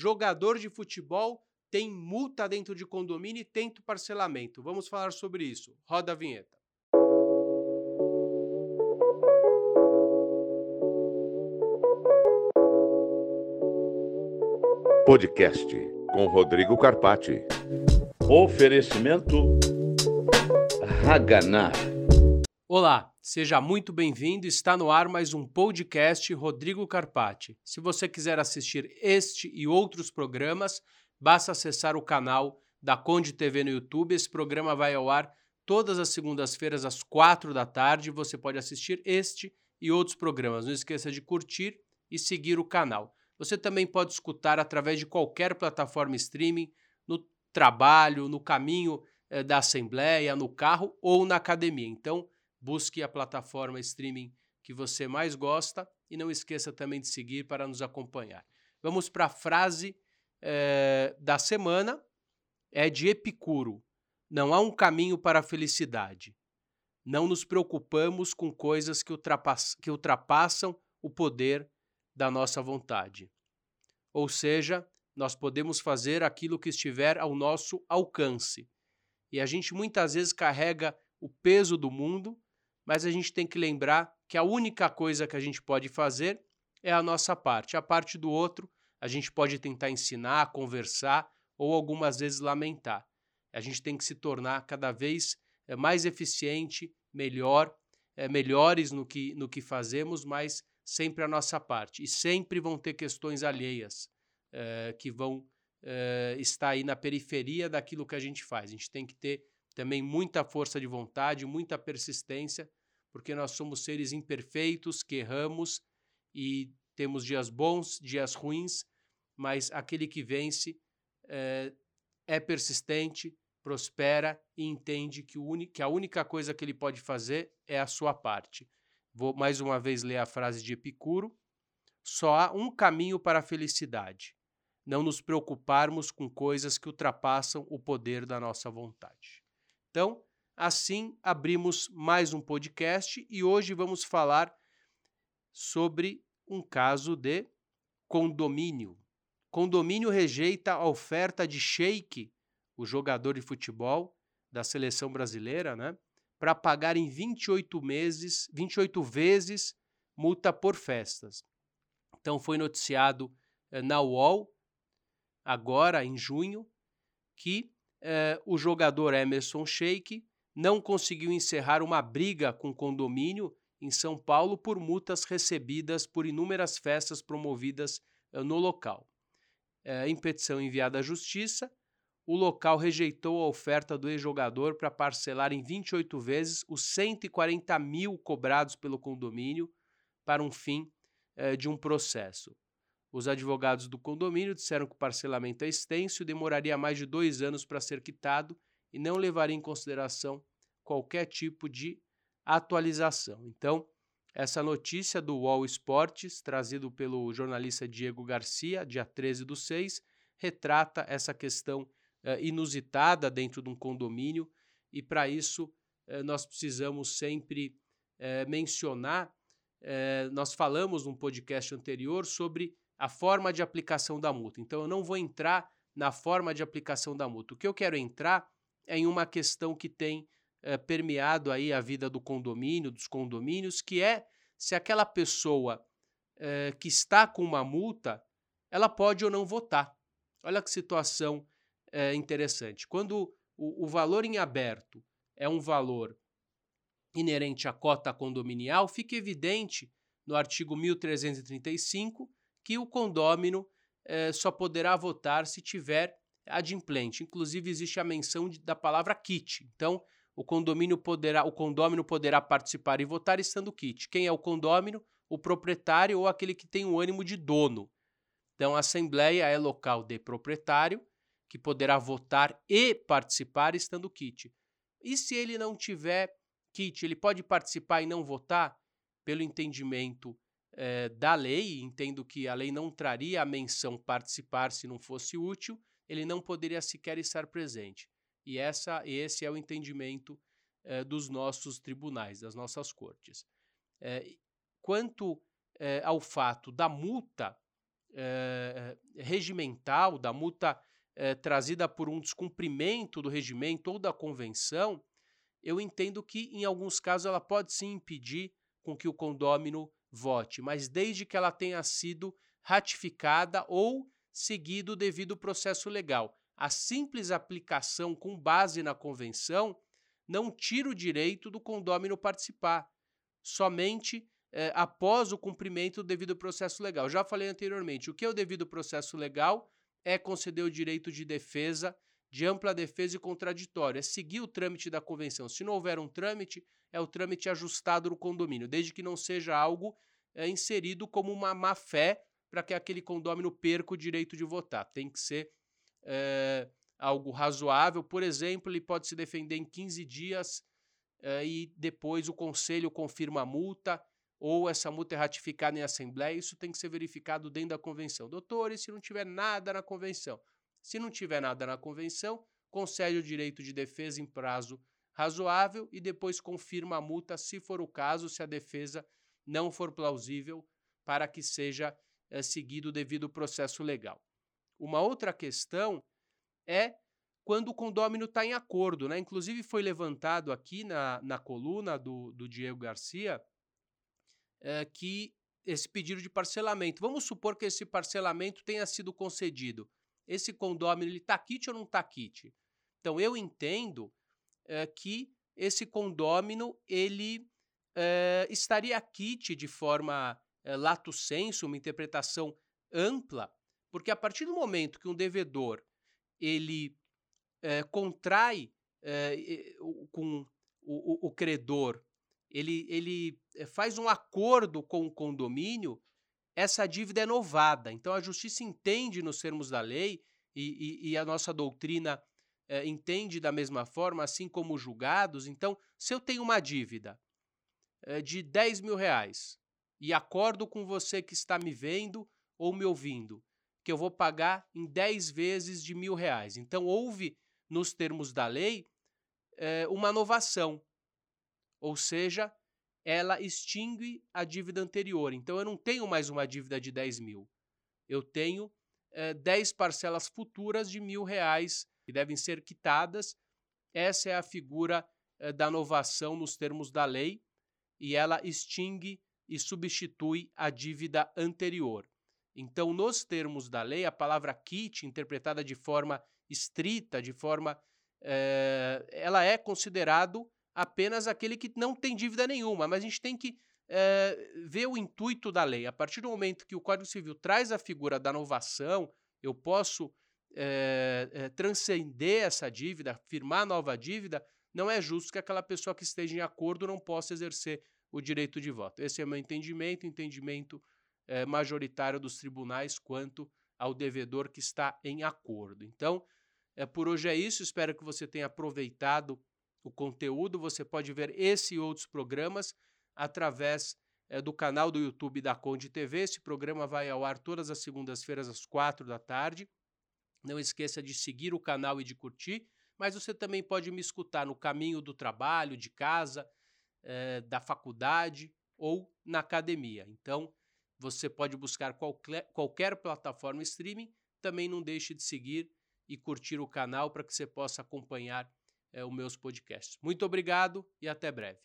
Jogador de futebol tem multa dentro de condomínio e tenta parcelamento. Vamos falar sobre isso. Roda a vinheta. Podcast com Rodrigo Carpati. Oferecimento Haganá. Olá, seja muito bem-vindo. Está no ar mais um podcast Rodrigo Carpati. Se você quiser assistir este e outros programas, basta acessar o canal da Conde TV no YouTube. Esse programa vai ao ar todas as segundas-feiras às quatro da tarde. Você pode assistir este e outros programas. Não esqueça de curtir e seguir o canal. Você também pode escutar através de qualquer plataforma streaming, no trabalho, no caminho eh, da assembleia, no carro ou na academia. Então, busque a plataforma streaming que você mais gosta e não esqueça também de seguir para nos acompanhar. Vamos para a frase eh, da semana, é de Epicuro. Não há um caminho para a felicidade. Não nos preocupamos com coisas que, ultrapass que ultrapassam o poder da nossa vontade. Ou seja, nós podemos fazer aquilo que estiver ao nosso alcance. E a gente muitas vezes carrega o peso do mundo, mas a gente tem que lembrar que a única coisa que a gente pode fazer é a nossa parte. A parte do outro, a gente pode tentar ensinar, conversar ou algumas vezes lamentar. A gente tem que se tornar cada vez eh, mais eficiente, melhor, é, melhores no que, no que fazemos, mas sempre a nossa parte. E sempre vão ter questões alheias é, que vão estar aí na periferia daquilo que a gente faz. A gente tem que ter também muita força de vontade, muita persistência, porque nós somos seres imperfeitos, que erramos e temos dias bons, dias ruins, mas aquele que vence é, é persistente, prospera e entende que, que a única coisa que ele pode fazer é a sua parte. Vou mais uma vez ler a frase de Epicuro. Só há um caminho para a felicidade: não nos preocuparmos com coisas que ultrapassam o poder da nossa vontade. Então, assim abrimos mais um podcast e hoje vamos falar sobre um caso de condomínio. Condomínio rejeita a oferta de Sheik, o jogador de futebol da seleção brasileira, né? para pagar em 28 meses, 28 vezes multa por festas. Então foi noticiado eh, na UOL agora em junho que eh, o jogador Emerson Sheik não conseguiu encerrar uma briga com condomínio em São Paulo por multas recebidas por inúmeras festas promovidas eh, no local. em petição enviada à justiça, o local rejeitou a oferta do ex-jogador para parcelar em 28 vezes os 140 mil cobrados pelo condomínio para um fim eh, de um processo. Os advogados do condomínio disseram que o parcelamento é extenso e demoraria mais de dois anos para ser quitado e não levaria em consideração qualquer tipo de atualização. Então, essa notícia do Wall Sports, trazido pelo jornalista Diego Garcia, dia 13 do 6, retrata essa questão uh, inusitada dentro de um condomínio, e para isso uh, nós precisamos sempre uh, mencionar. nós falamos num podcast anterior sobre a forma de aplicação da multa. Então, eu não vou entrar na forma de aplicação da multa. O que eu quero entrar em uma questão que tem permeado aí a vida do condomínio, dos condomínios, que é se aquela pessoa que está com uma multa, ela pode ou não votar. Olha que situação é, interessante. Quando o, o valor em aberto é um valor inerente à cota condominial, fica evidente no artigo 1335 que o condômino só poderá votar se tiver adimplente. Inclusive existe a menção de, da palavra kit. Então, o condomínio poderá, o condômino poderá participar e votar estando kit. Quem é o condômino? O proprietário ou aquele que tem o ânimo de dono. Então, a assembleia é local de proprietário que poderá votar e participar estando kit. E se ele não tiver kit, ele pode participar e não votar? Pelo entendimento eh, da lei, entendo que a lei não traria a menção participar se não fosse útil, ele não poderia sequer estar presente. E essa, esse é o entendimento eh, dos nossos tribunais, das nossas cortes. Eh, quanto ao fato da multa, regimental, da multa trazida por um descumprimento do regimento ou da convenção, eu entendo que, em alguns casos, ela pode sim impedir com que o condômino vote, mas desde que ela tenha sido ratificada ou seguido o devido processo legal. A simples aplicação com base na convenção não tira o direito do condômino participar, somente é, após o cumprimento do devido processo legal. Já falei anteriormente, o que é o devido processo legal? É conceder o direito de defesa, de ampla defesa e contraditório, é seguir o trâmite da convenção. Se não houver um trâmite, é o trâmite ajustado no condomínio, desde que não seja algo é, inserido como uma má-fé para que aquele condômino perca o direito de votar. Tem que ser é, algo razoável. Por exemplo, ele pode se defender em 15 dias é, e depois o conselho confirma a multa ou essa multa é ratificada em assembleia, isso tem que ser verificado dentro da convenção. Doutores, se não tiver nada na convenção, se não tiver nada na convenção, concede o direito de defesa em prazo razoável e depois confirma a multa, se for o caso, se a defesa não for plausível, para que seja é, seguido o devido processo legal. Uma outra questão é quando o condômino está em acordo. Né? Inclusive, foi levantado aqui na, na coluna do, do Diego Garcia é, que esse pedido de parcelamento. Vamos supor que esse parcelamento tenha sido concedido. Esse condômino está kit ou não está kit? Então, eu entendo é, que esse condômino ele é, estaria kit de forma é, lato sensu, uma interpretação ampla, porque a partir do momento que um devedor ele é, contrai é, com o, o, o, credor, ele, ele faz um acordo com o condomínio, essa dívida é novada. Então a justiça entende nos termos da lei e, e, e a nossa doutrina é, entende da mesma forma, assim como os julgados. Então, se eu tenho uma dívida é, de 10 mil reais e acordo com você que está me vendo ou me ouvindo, que eu vou pagar em 10 vezes de mil reais. Então, houve, nos termos da lei, é, uma novação. Ou seja, ela extingue a dívida anterior. Então, eu não tenho mais uma dívida de 10 mil. Eu tenho é, 10 parcelas futuras de mil reais que devem ser quitadas. Essa é a figura é, da novação nos termos da lei e ela extingue e substitui a dívida anterior. Então, nos termos da lei, a palavra kit, interpretada de forma estrita, de forma. É, ela é considerado apenas aquele que não tem dívida nenhuma, mas a gente tem que é, ver o intuito da lei. A partir do momento que o Código Civil traz a figura da novação, eu posso é, transcender essa dívida, firmar nova dívida, não é justo que aquela pessoa que esteja em acordo não possa exercer o direito de voto. Esse é o meu entendimento, entendimento é, majoritário dos tribunais quanto ao devedor que está em acordo. Então, é, por hoje é isso. Espero que você tenha aproveitado o conteúdo. Você pode ver esse e outros programas através é, do canal do YouTube da Conde TV. Esse programa vai ao ar todas as segundas-feiras às quatro da tarde. Não esqueça de seguir o canal e de curtir mas você também pode me escutar no caminho do trabalho, de casa, é, da faculdade ou na academia. Então, você pode buscar qualquer, qualquer plataforma streaming. Também não deixe de seguir e curtir o canal para que você possa acompanhar é, os meus podcasts. Muito obrigado e até breve.